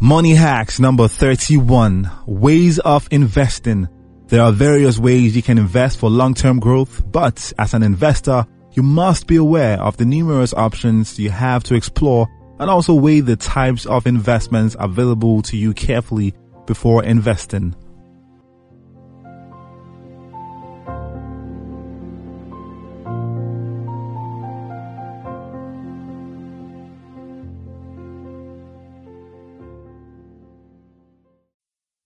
Money hacks number 31. Ways of investing. There are various ways you can invest for long-term growth, but as an investor, you must be aware of the numerous options you have to explore and also weigh the types of investments available to you carefully before investing.